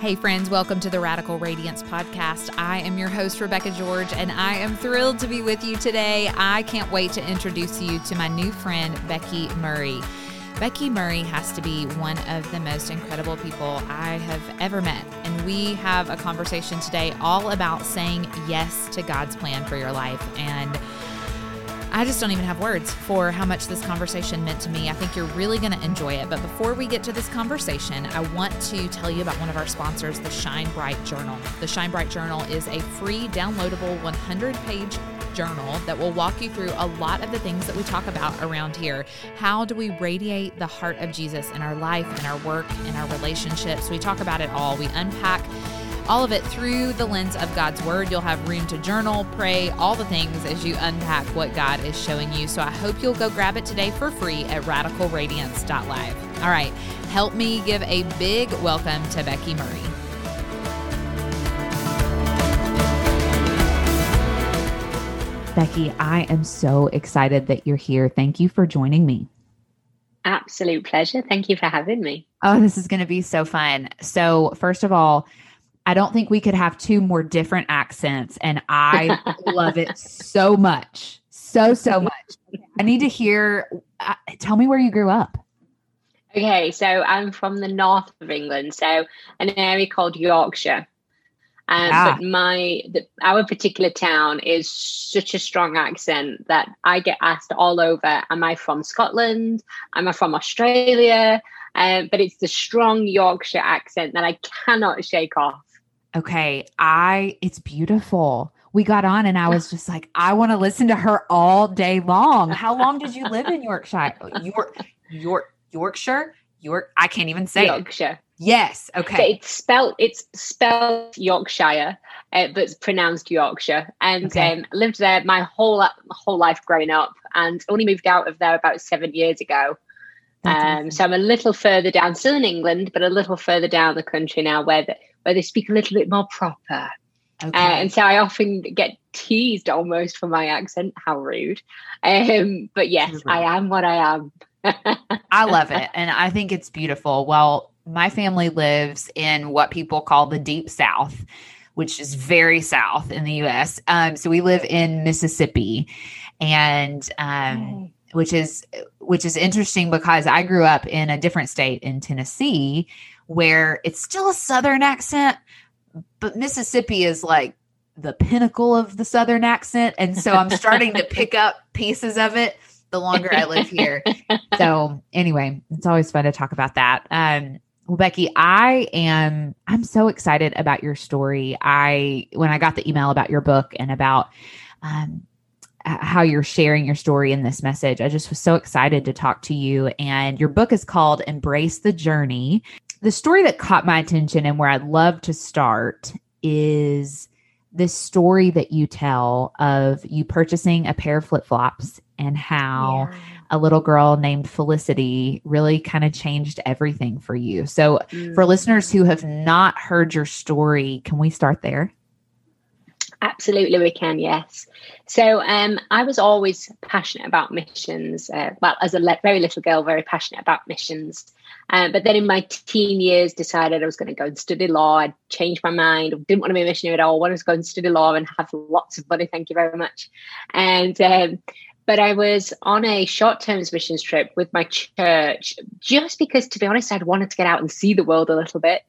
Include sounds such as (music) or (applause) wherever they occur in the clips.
Hey, friends, welcome to the Radical Radiance podcast. I am your host, Rebecca George, and I am thrilled to be with you today. I can't wait to introduce you to my new friend, Becky Murray. Becky Murray has to be one of the most incredible people I have ever met. And we have a conversation today all about saying yes to God's plan for your life. And I just don't even have words for how much this conversation meant to me. I think you're really going to enjoy it. But before we get to this conversation, I want to tell you about one of our sponsors, the Shine Bright Journal. The Shine Bright Journal is a free downloadable 100 page journal that will walk you through a lot of the things that we talk about around here. How do we radiate the heart of Jesus in our life, in our work, in our relationships? We talk about it all. We unpack all of it through the lens of God's Word. You'll have room to journal, pray, all the things as you unpack what God is showing you. So I hope you'll go grab it today for free at radicalradiance.live. All right, help me give a big welcome to Becky Murray. Becky, I am so excited that you're here. Thank you for joining me. Absolute pleasure. Thank you for having me. Oh, this is going to be so fun. So, first of all, I don't think we could have two more different accents. And I love it so much. So, so (laughs) much. I need to hear, uh, tell me where you grew up. Okay, so I'm from the north of England, so an area called Yorkshire. Um, yeah. But my the, our particular town is such a strong accent that I get asked all over: Am I from Scotland? Am I from Australia? Um, but it's the strong Yorkshire accent that I cannot shake off. Okay, I it's beautiful. We got on and I was just like, I want to listen to her all day long. How long did you live in Yorkshire? (laughs) York York Yorkshire? York I can't even say Yorkshire. It. Yes. Okay. So it's spelled it's spelled Yorkshire, uh, but it's pronounced Yorkshire. And okay. um, lived there my whole whole life growing up, and only moved out of there about seven years ago. um, so I'm a little further down, still in England, but a little further down the country now, where the, where they speak a little bit more proper. Okay. Uh, and so I often get teased almost for my accent. How rude. Um, but yes, I am what I am. (laughs) I love it. And I think it's beautiful. Well, my family lives in what people call the deep south, which is very south in the US. Um, so we live in Mississippi. And um, which is which is interesting because I grew up in a different state in Tennessee where it's still a southern accent, but Mississippi is like the pinnacle of the southern accent and so I'm starting to pick up pieces of it the longer I live here. So, anyway, it's always fun to talk about that. Um well, Becky, I am I'm so excited about your story. I when I got the email about your book and about um how you're sharing your story in this message. I just was so excited to talk to you. And your book is called Embrace the Journey. The story that caught my attention and where I'd love to start is this story that you tell of you purchasing a pair of flip flops and how yeah. a little girl named Felicity really kind of changed everything for you. So, mm. for listeners who have not heard your story, can we start there? Absolutely, we can. Yes. So, um, I was always passionate about missions. Uh, well, as a le- very little girl, very passionate about missions. Um, but then in my teen years, decided I was going to go and study law. I changed my mind. Didn't want to be a missionary at all. Wanted to go and study law and have lots of money. Thank you very much. And um, but I was on a short term missions trip with my church just because, to be honest, I'd wanted to get out and see the world a little bit.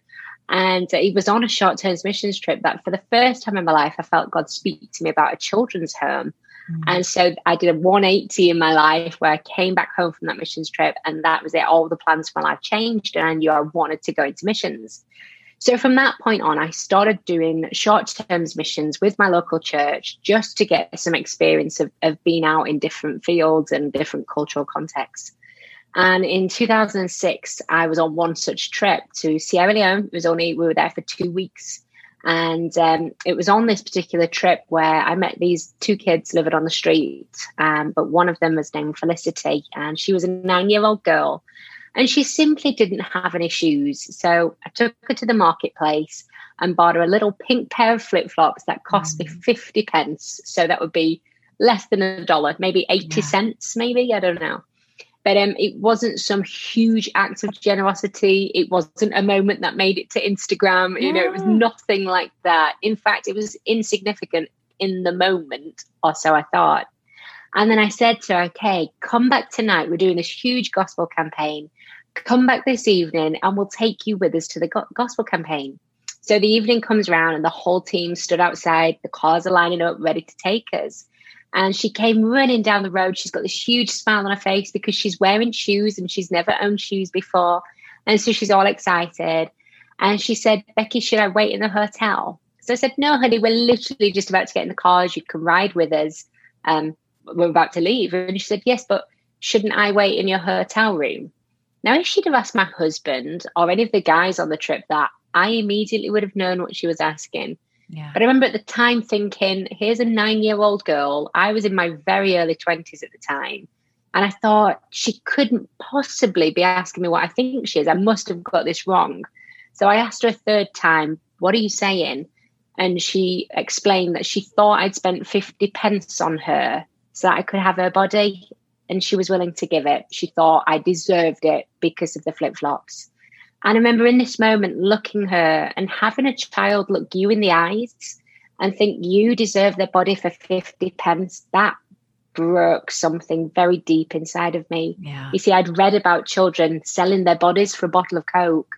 And it was on a short term missions trip that for the first time in my life, I felt God speak to me about a children's home. Mm-hmm. And so I did a 180 in my life where I came back home from that missions trip, and that was it. All the plans for my life changed, and I knew I wanted to go into missions. So from that point on, I started doing short term missions with my local church just to get some experience of, of being out in different fields and different cultural contexts. And in 2006, I was on one such trip to Sierra Leone. It was only, we were there for two weeks. And um, it was on this particular trip where I met these two kids living on the street. Um, but one of them was named Felicity, and she was a nine year old girl. And she simply didn't have any shoes. So I took her to the marketplace and bought her a little pink pair of flip flops that cost mm. me 50 pence. So that would be less than a dollar, maybe 80 yeah. cents, maybe. I don't know. But um, it wasn't some huge act of generosity. It wasn't a moment that made it to Instagram. You know, it was nothing like that. In fact, it was insignificant in the moment, or so I thought. And then I said to her, okay, come back tonight. We're doing this huge gospel campaign. Come back this evening and we'll take you with us to the go- gospel campaign. So the evening comes around and the whole team stood outside. The cars are lining up, ready to take us. And she came running down the road. She's got this huge smile on her face because she's wearing shoes and she's never owned shoes before. And so she's all excited. And she said, Becky, should I wait in the hotel? So I said, No, honey, we're literally just about to get in the cars. You can ride with us. Um, we're about to leave. And she said, Yes, but shouldn't I wait in your hotel room? Now, if she'd have asked my husband or any of the guys on the trip that, I immediately would have known what she was asking. Yeah. But I remember at the time thinking, here's a nine year old girl. I was in my very early 20s at the time. And I thought she couldn't possibly be asking me what I think she is. I must have got this wrong. So I asked her a third time, What are you saying? And she explained that she thought I'd spent 50 pence on her so that I could have her body. And she was willing to give it. She thought I deserved it because of the flip flops. And I remember in this moment looking her and having a child look you in the eyes and think you deserve their body for 50 pence. That broke something very deep inside of me. Yeah. You see, I'd read about children selling their bodies for a bottle of Coke,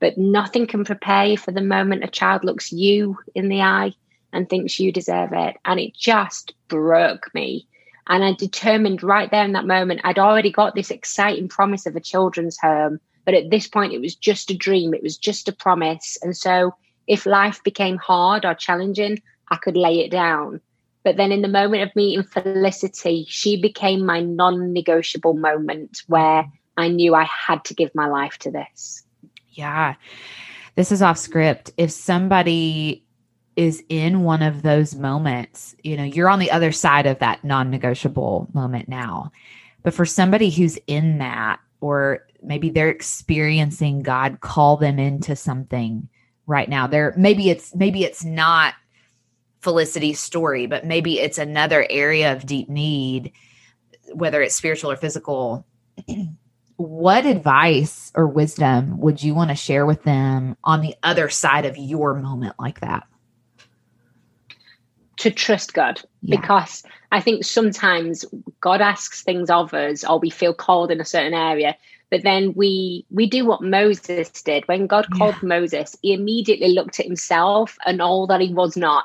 but nothing can prepare you for the moment a child looks you in the eye and thinks you deserve it. And it just broke me. And I determined right there in that moment, I'd already got this exciting promise of a children's home but at this point, it was just a dream, it was just a promise. And so if life became hard or challenging, I could lay it down. But then in the moment of meeting Felicity, she became my non negotiable moment where I knew I had to give my life to this. Yeah. This is off script. If somebody is in one of those moments, you know, you're on the other side of that non negotiable moment now. But for somebody who's in that, or maybe they're experiencing God call them into something right now. There maybe it's maybe it's not Felicity's story, but maybe it's another area of deep need, whether it's spiritual or physical. (clears throat) what advice or wisdom would you want to share with them on the other side of your moment like that? To trust God, yeah. because I think sometimes God asks things of us, or we feel called in a certain area, but then we we do what Moses did. When God called yeah. Moses, he immediately looked at himself and all that he was not.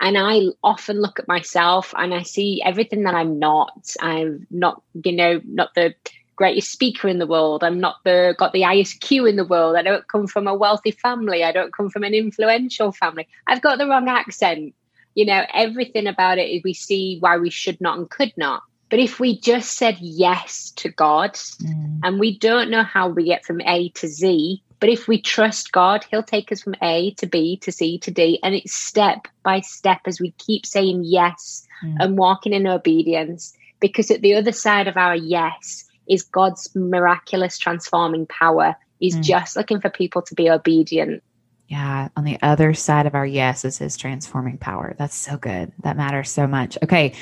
And I often look at myself and I see everything that I'm not. I'm not, you know, not the greatest speaker in the world. I'm not the got the ISQ in the world. I don't come from a wealthy family. I don't come from an influential family. I've got the wrong accent. You know, everything about it is we see why we should not and could not. But if we just said yes to God, mm. and we don't know how we get from A to Z, but if we trust God, He'll take us from A to B to C to D. And it's step by step as we keep saying yes mm. and walking in obedience. Because at the other side of our yes is God's miraculous transforming power. He's mm. just looking for people to be obedient. Yeah, on the other side of our yes is his transforming power. That's so good. That matters so much. Okay.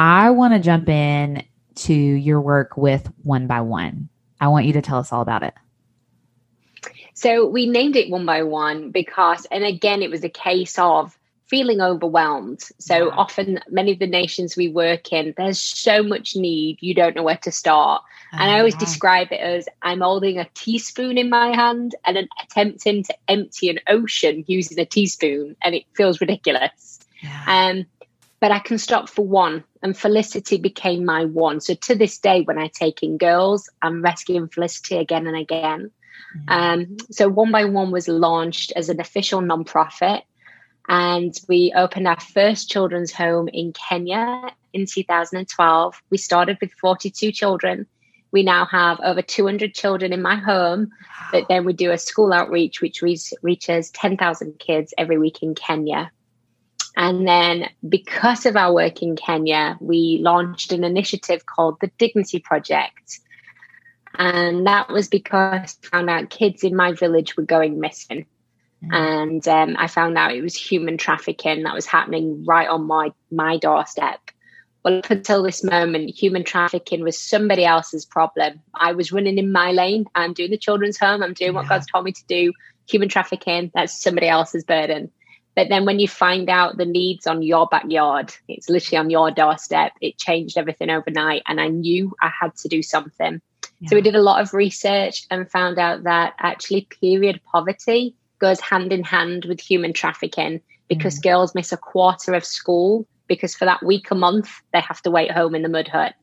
I want to jump in to your work with One by One. I want you to tell us all about it. So we named it One by One because, and again, it was a case of feeling overwhelmed. So yeah. often, many of the nations we work in, there's so much need, you don't know where to start. and I always uh-huh. describe it as I'm holding a teaspoon in my hand and attempting to empty an ocean using a teaspoon, and it feels ridiculous. Yeah. Um, but I can stop for one. And Felicity became my one. So to this day, when I take in girls, I'm rescuing Felicity again and again. Mm-hmm. Um, so One by One was launched as an official nonprofit. And we opened our first children's home in Kenya in 2012. We started with 42 children. We now have over 200 children in my home. But then we do a school outreach, which reaches 10,000 kids every week in Kenya. And then, because of our work in Kenya, we launched an initiative called the Dignity Project. And that was because I found out kids in my village were going missing. Mm. And um, I found out it was human trafficking that was happening right on my, my doorstep. well, up until this moment, human trafficking was somebody else's problem. I was running in my lane. I'm doing the children's home. I'm doing what God's told me to do. Human trafficking, that's somebody else's burden. But then when you find out the needs on your backyard, it's literally on your doorstep, it changed everything overnight. And I knew I had to do something. Yeah. So we did a lot of research and found out that actually period poverty goes hand in hand with human trafficking because mm. girls miss a quarter of school because for that week a month they have to wait home in the mud hut.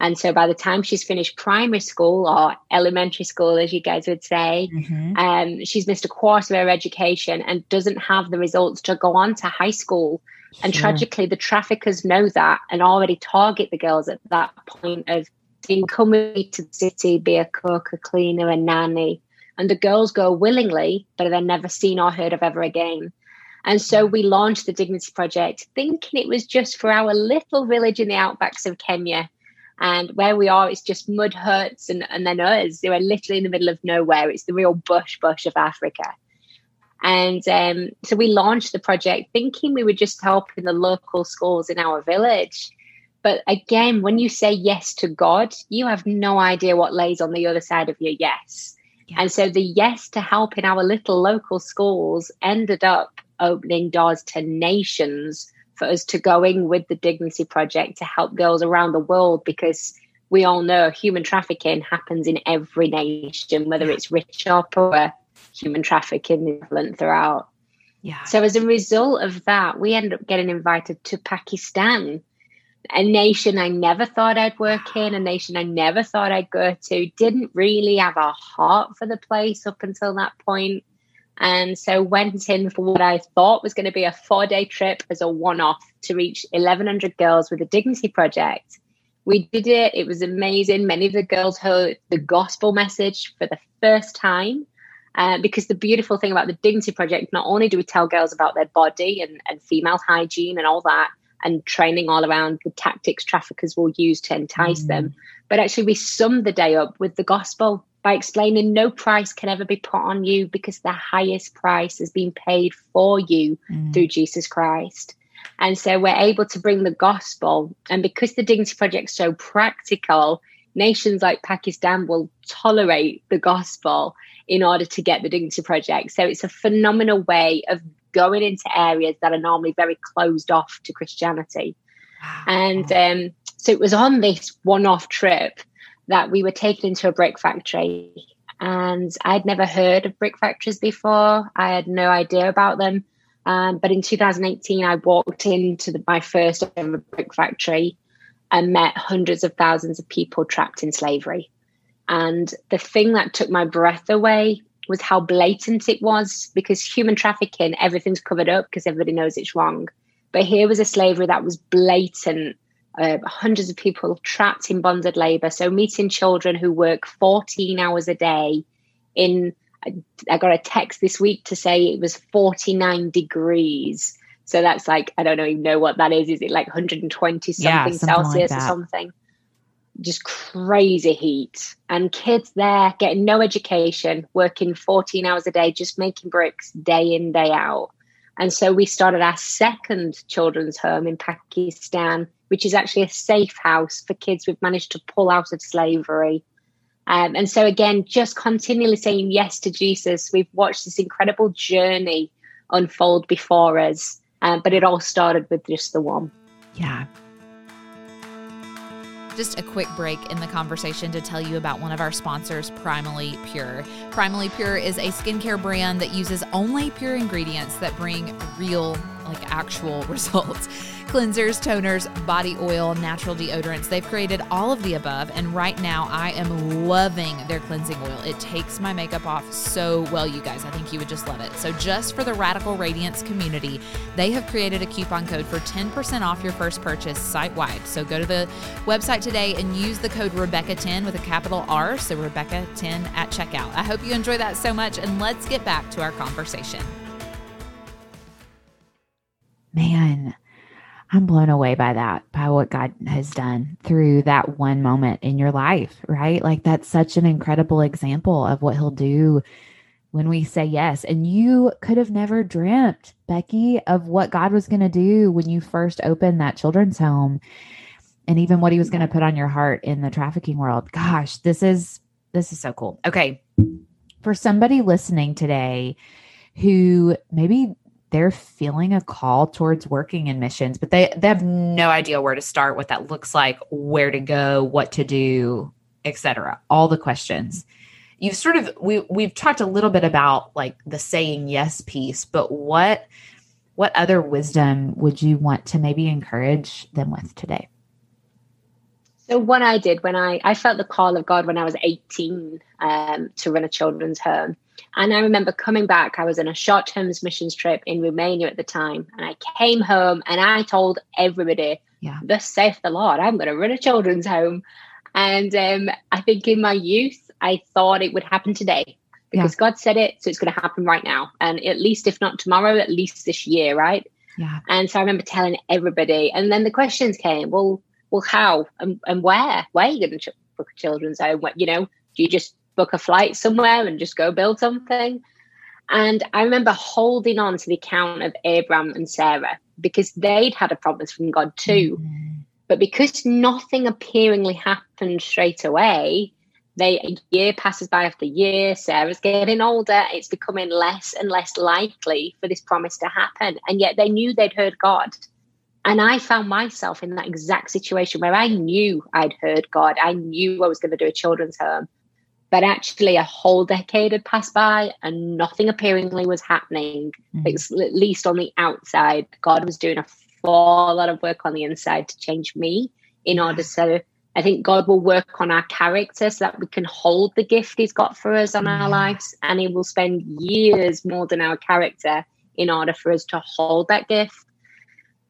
And so by the time she's finished primary school or elementary school, as you guys would say, mm-hmm. um, she's missed a quarter of her education and doesn't have the results to go on to high school. Sure. And tragically, the traffickers know that and already target the girls at that point of being come with to the city, be a cook, a cleaner, a nanny. And the girls go willingly, but they're never seen or heard of ever again. And so we launched the Dignity Project thinking it was just for our little village in the outbacks of Kenya. And where we are, it's just mud huts and, and then us. They were literally in the middle of nowhere. It's the real bush bush of Africa. And um, so we launched the project thinking we were just helping the local schools in our village. But again, when you say yes to God, you have no idea what lays on the other side of your yes. And so the yes to help in our little local schools ended up opening doors to nations for us to go in with the Dignity Project to help girls around the world because we all know human trafficking happens in every nation, whether it's rich or poor, human trafficking is prevalent throughout. Yeah. So as a result of that, we ended up getting invited to Pakistan, a nation I never thought I'd work in, a nation I never thought I'd go to, didn't really have a heart for the place up until that point. And so went in for what I thought was going to be a four day trip as a one off to reach 1,100 girls with the Dignity Project. We did it. It was amazing. Many of the girls heard the gospel message for the first time. Uh, because the beautiful thing about the Dignity Project, not only do we tell girls about their body and, and female hygiene and all that, and training all around the tactics traffickers will use to entice mm. them, but actually we sum the day up with the gospel by explaining no price can ever be put on you because the highest price has been paid for you mm. through Jesus Christ. And so we're able to bring the gospel. And because the Dignity Project is so practical, nations like Pakistan will tolerate the gospel in order to get the Dignity Project. So it's a phenomenal way of going into areas that are normally very closed off to Christianity. Wow. And um, so it was on this one off trip that we were taken into a brick factory. And I'd never heard of brick factories before. I had no idea about them. Um, but in 2018, I walked into the, my first ever brick factory and met hundreds of thousands of people trapped in slavery. And the thing that took my breath away was how blatant it was because human trafficking, everything's covered up because everybody knows it's wrong. But here was a slavery that was blatant uh, hundreds of people trapped in bonded labor. So meeting children who work 14 hours a day in, I got a text this week to say it was 49 degrees. So that's like, I don't even know what that is. Is it like 120 something, yeah, something Celsius like or something? Just crazy heat. And kids there getting no education, working 14 hours a day, just making bricks day in, day out. And so we started our second children's home in Pakistan which is actually a safe house for kids we've managed to pull out of slavery. Um, and so, again, just continually saying yes to Jesus, we've watched this incredible journey unfold before us. Um, but it all started with just the one. Yeah. Just a quick break in the conversation to tell you about one of our sponsors, Primally Pure. Primally Pure is a skincare brand that uses only pure ingredients that bring real, like actual (laughs) results cleansers, toners, body oil, natural deodorants. They've created all of the above, and right now I am loving their cleansing oil. It takes my makeup off so well, you guys. I think you would just love it. So, just for the Radical Radiance community, they have created a coupon code for 10% off your first purchase site wide. So, go to the website today and use the code Rebecca10 with a capital R. So, Rebecca10 at checkout. I hope you enjoy that so much, and let's get back to our conversation. Man, I'm blown away by that, by what God has done through that one moment in your life, right? Like that's such an incredible example of what he'll do when we say yes. And you could have never dreamt, Becky, of what God was going to do when you first opened that children's home and even what he was going to put on your heart in the trafficking world. Gosh, this is this is so cool. Okay. For somebody listening today who maybe they're feeling a call towards working in missions, but they, they have no idea where to start, what that looks like, where to go, what to do, etc. All the questions you've sort of we we've talked a little bit about like the saying yes piece, but what what other wisdom would you want to maybe encourage them with today? So what I did when I I felt the call of God when I was 18 um, to run a children's home. And I remember coming back, I was in a short term missions trip in Romania at the time. And I came home and I told everybody, yeah. Thus saith the Lord, I'm going to run a children's home. And um, I think in my youth, I thought it would happen today because yeah. God said it, so it's going to happen right now. And at least, if not tomorrow, at least this year, right? Yeah. And so I remember telling everybody, and then the questions came. Well, well, how and, and where? Where are you going to book a children's home? What, You know, do you just book a flight somewhere and just go build something? And I remember holding on to the account of Abraham and Sarah because they'd had a promise from God too. Mm-hmm. But because nothing appearingly happened straight away, they a year passes by after year sarah's getting older it's becoming less and less likely for this promise to happen and yet they knew they'd heard god and i found myself in that exact situation where i knew i'd heard god i knew i was going to do a children's home but actually a whole decade had passed by and nothing appearingly was happening mm-hmm. at least on the outside god was doing a full lot of work on the inside to change me in order to I think God will work on our character so that we can hold the gift He's got for us on our lives. And He will spend years more than our character in order for us to hold that gift.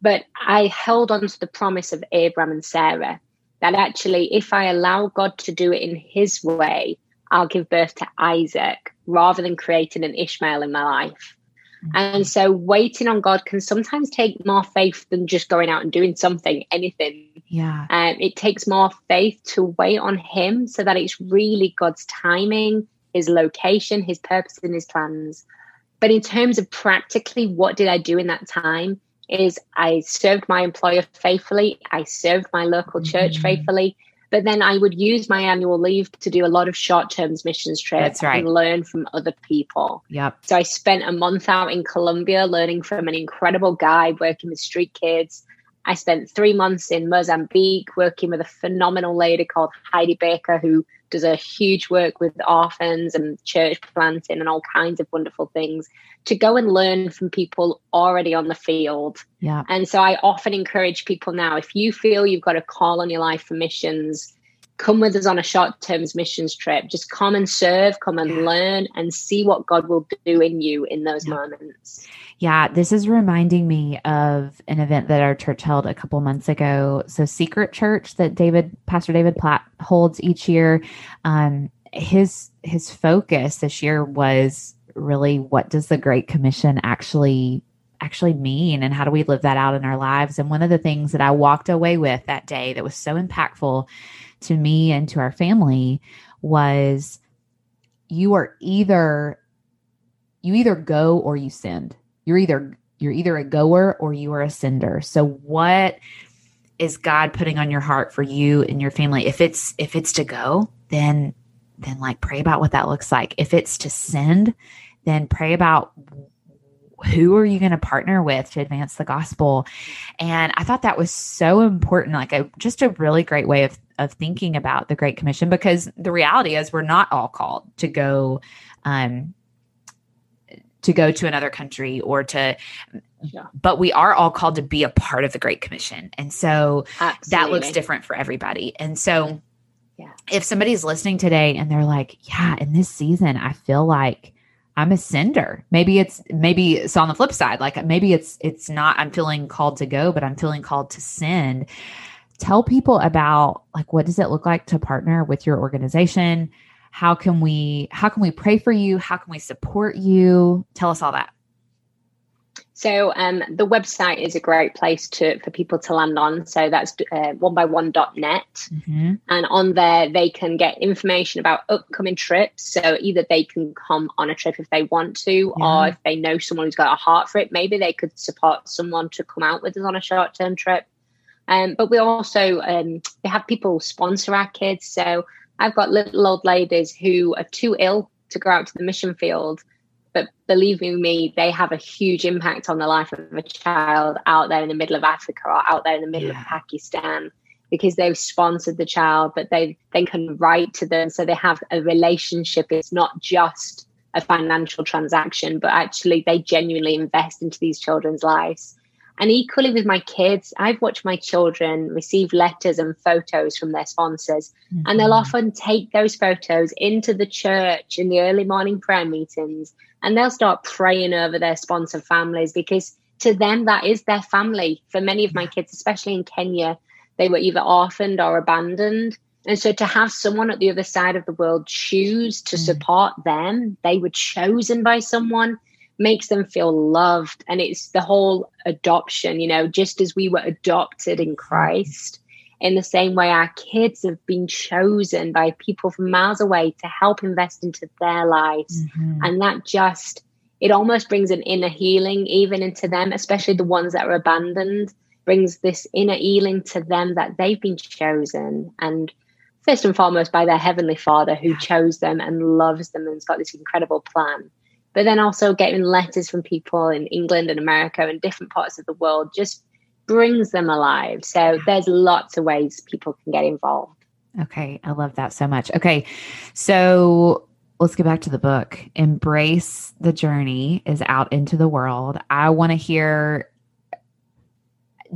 But I held on to the promise of Abraham and Sarah that actually, if I allow God to do it in His way, I'll give birth to Isaac rather than creating an Ishmael in my life. And so waiting on God can sometimes take more faith than just going out and doing something, anything. Yeah. Um, it takes more faith to wait on Him so that it's really God's timing, His location, His purpose, and His plans. But in terms of practically, what did I do in that time? Is I served my employer faithfully, I served my local church mm-hmm. faithfully, but then I would use my annual leave to do a lot of short term missions trips right. and learn from other people. Yep. So I spent a month out in Colombia learning from an incredible guide working with street kids. I spent three months in Mozambique working with a phenomenal lady called Heidi Baker, who does a huge work with orphans and church planting and all kinds of wonderful things to go and learn from people already on the field. Yeah. And so I often encourage people now if you feel you've got a call on your life for missions, come with us on a short term missions trip. Just come and serve, come and learn, and see what God will do in you in those yeah. moments. Yeah, this is reminding me of an event that our church held a couple months ago. So, Secret Church that David, Pastor David Platt holds each year. Um, his his focus this year was really what does the Great Commission actually actually mean and how do we live that out in our lives and one of the things that i walked away with that day that was so impactful to me and to our family was you are either you either go or you send you're either you're either a goer or you are a sender. So what is god putting on your heart for you and your family? If it's if it's to go then then like pray about what that looks like. If it's to send then pray about who are you going to partner with to advance the gospel? And i thought that was so important like a just a really great way of of thinking about the great commission because the reality is we're not all called to go um to go to another country or to yeah. but we are all called to be a part of the great commission and so Absolutely. that looks different for everybody and so mm-hmm. yeah. if somebody's listening today and they're like yeah in this season i feel like I'm a sender. Maybe it's maybe it's on the flip side. Like maybe it's it's not I'm feeling called to go, but I'm feeling called to send. Tell people about like what does it look like to partner with your organization? How can we how can we pray for you? How can we support you? Tell us all that. So um, the website is a great place to for people to land on. So that's uh, one by one.net. Mm-hmm. And on there, they can get information about upcoming trips. So either they can come on a trip if they want to, yeah. or if they know someone who's got a heart for it, maybe they could support someone to come out with us on a short term trip. Um, but we also um, we have people sponsor our kids. So I've got little old ladies who are too ill to go out to the mission field but believe me, they have a huge impact on the life of a child out there in the middle of Africa or out there in the middle yeah. of Pakistan because they've sponsored the child, but they then can write to them. So they have a relationship. It's not just a financial transaction, but actually they genuinely invest into these children's lives. And equally with my kids, I've watched my children receive letters and photos from their sponsors, mm-hmm. and they'll mm-hmm. often take those photos into the church in the early morning prayer meetings, and they'll start praying over their sponsor families because to them, that is their family. For many of my kids, especially in Kenya, they were either orphaned or abandoned. And so to have someone at the other side of the world choose to mm. support them, they were chosen by someone makes them feel loved. And it's the whole adoption, you know, just as we were adopted in Christ, in the same way our kids have been chosen by people from miles away to help invest into their lives. Mm-hmm. And that just, it almost brings an inner healing even into them, especially the ones that are abandoned, brings this inner healing to them that they've been chosen. And first and foremost by their heavenly father who chose them and loves them and's got this incredible plan but then also getting letters from people in England and America and different parts of the world just brings them alive. So there's lots of ways people can get involved. Okay, I love that so much. Okay, so let's get back to the book. Embrace the journey is out into the world. I want to hear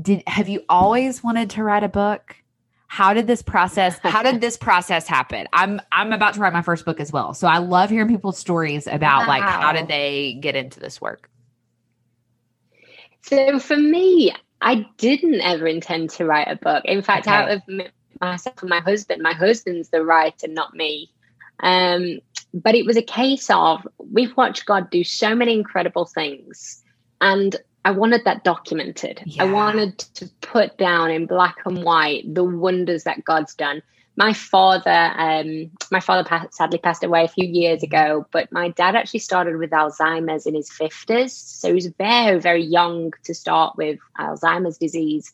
did have you always wanted to write a book? How did this process how did (laughs) this process happen? I'm i'm about to write my first book as well. So i love hearing people's stories about wow. like how did they get into this work? So for me i didn't ever intend to write a book. In fact okay. out of myself and my husband my husband's the writer not me. Um, but it was a case of we've watched god do so many incredible things. And I wanted that documented. Yeah. I wanted to put down in black and white the wonders that God's done. My father, um, my father sadly passed away a few years ago, but my dad actually started with Alzheimer's in his fifties, so he was very, very young to start with Alzheimer's disease.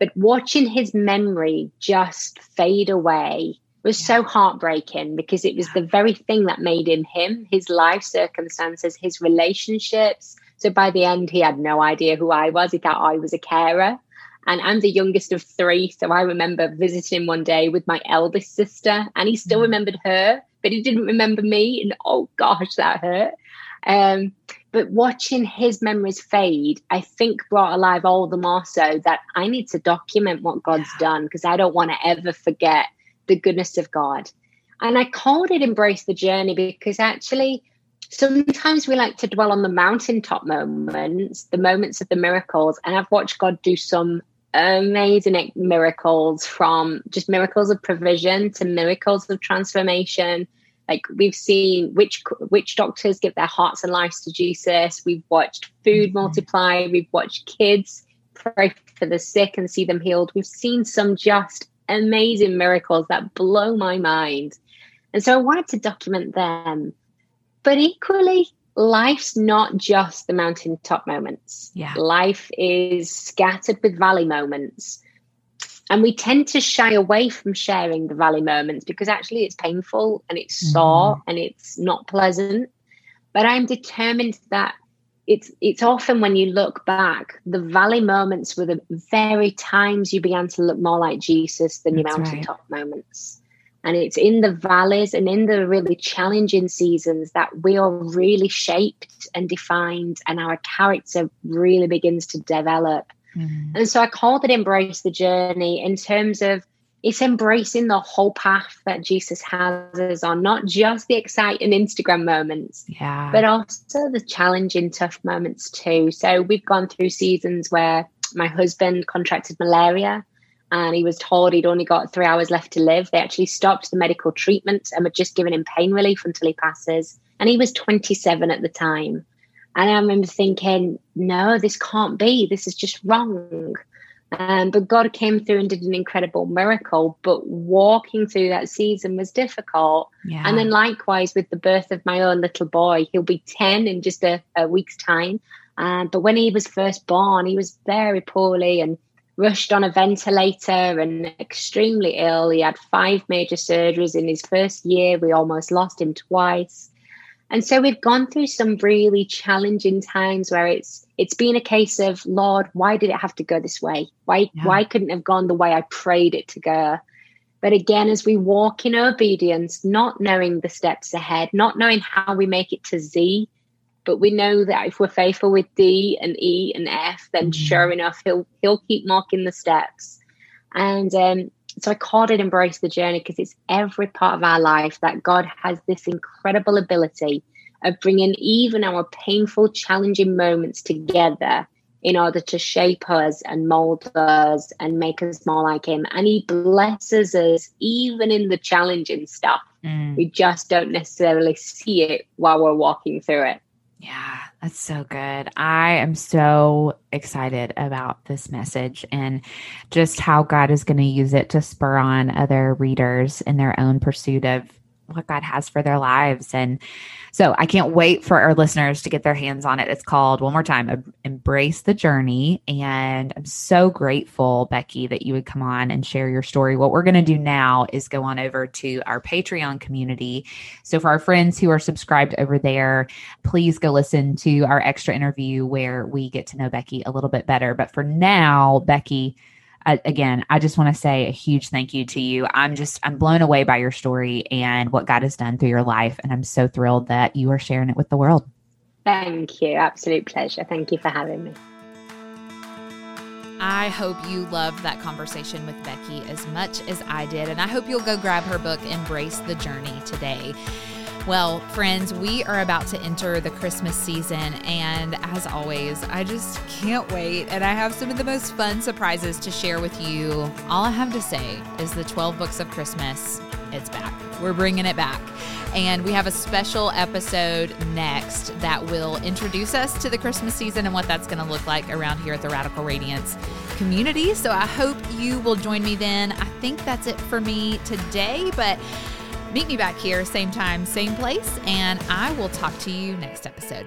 But watching his memory just fade away was yeah. so heartbreaking because it was the very thing that made him him, his life circumstances, his relationships so by the end, he had no idea who I was. He thought I was a carer. And I'm the youngest of three. So I remember visiting him one day with my eldest sister, and he still mm. remembered her, but he didn't remember me. And oh gosh, that hurt. Um, but watching his memories fade, I think brought alive all the more so that I need to document what God's done because I don't want to ever forget the goodness of God. And I called it Embrace the Journey because actually sometimes we like to dwell on the mountaintop moments, the moments of the miracles. And I've watched God do some amazing miracles from just miracles of provision to miracles of transformation. Like we've seen which witch doctors give their hearts and lives to Jesus. We've watched food mm-hmm. multiply. We've watched kids pray for the sick and see them healed. We've seen some just amazing miracles that blow my mind. And so I wanted to document them. But equally, life's not just the mountaintop moments. Yeah. Life is scattered with valley moments. And we tend to shy away from sharing the valley moments because actually it's painful and it's mm. sore and it's not pleasant. But I'm determined that it's it's often when you look back, the valley moments were the very times you began to look more like Jesus than That's your mountaintop right. moments. And it's in the valleys and in the really challenging seasons that we are really shaped and defined, and our character really begins to develop. Mm-hmm. And so I call it embrace the journey in terms of it's embracing the whole path that Jesus has us on, not just the exciting Instagram moments, yeah. but also the challenging, tough moments too. So we've gone through seasons where my husband contracted malaria and he was told he'd only got three hours left to live. They actually stopped the medical treatment and were just giving him pain relief until he passes. And he was 27 at the time. And I remember thinking, no, this can't be. This is just wrong. Um, but God came through and did an incredible miracle. But walking through that season was difficult. Yeah. And then likewise with the birth of my own little boy, he'll be 10 in just a, a week's time. Um, but when he was first born, he was very poorly and rushed on a ventilator and extremely ill. He had five major surgeries in his first year. We almost lost him twice. And so we've gone through some really challenging times where it's it's been a case of Lord, why did it have to go this way? Why yeah. why couldn't it have gone the way I prayed it to go? But again, as we walk in obedience, not knowing the steps ahead, not knowing how we make it to Z, but we know that if we're faithful with D and E and F, then mm-hmm. sure enough, he'll he'll keep marking the steps. And um, so I called it embrace the journey because it's every part of our life that God has this incredible ability of bringing even our painful, challenging moments together in order to shape us and mold us and make us more like Him. And He blesses us even in the challenging stuff. Mm. We just don't necessarily see it while we're walking through it. Yeah, that's so good. I am so excited about this message and just how God is going to use it to spur on other readers in their own pursuit of what God has for their lives. And so I can't wait for our listeners to get their hands on it. It's called, one more time, Embrace the Journey. And I'm so grateful, Becky, that you would come on and share your story. What we're going to do now is go on over to our Patreon community. So for our friends who are subscribed over there, please go listen to our extra interview where we get to know Becky a little bit better. But for now, Becky, again, I just want to say a huge thank you to you. I'm just, I'm blown away by your story and what God has done through your life. And I'm so thrilled that you are sharing it with the world. Thank you. Absolute pleasure. Thank you for having me. I hope you loved that conversation with Becky as much as I did. And I hope you'll go grab her book, Embrace the Journey, today. Well, friends, we are about to enter the Christmas season, and as always, I just can't wait. And I have some of the most fun surprises to share with you. All I have to say is the 12 Books of Christmas, it's back. We're bringing it back. And we have a special episode next that will introduce us to the Christmas season and what that's going to look like around here at the Radical Radiance community. So I hope you will join me then. I think that's it for me today, but Meet me back here, same time, same place, and I will talk to you next episode.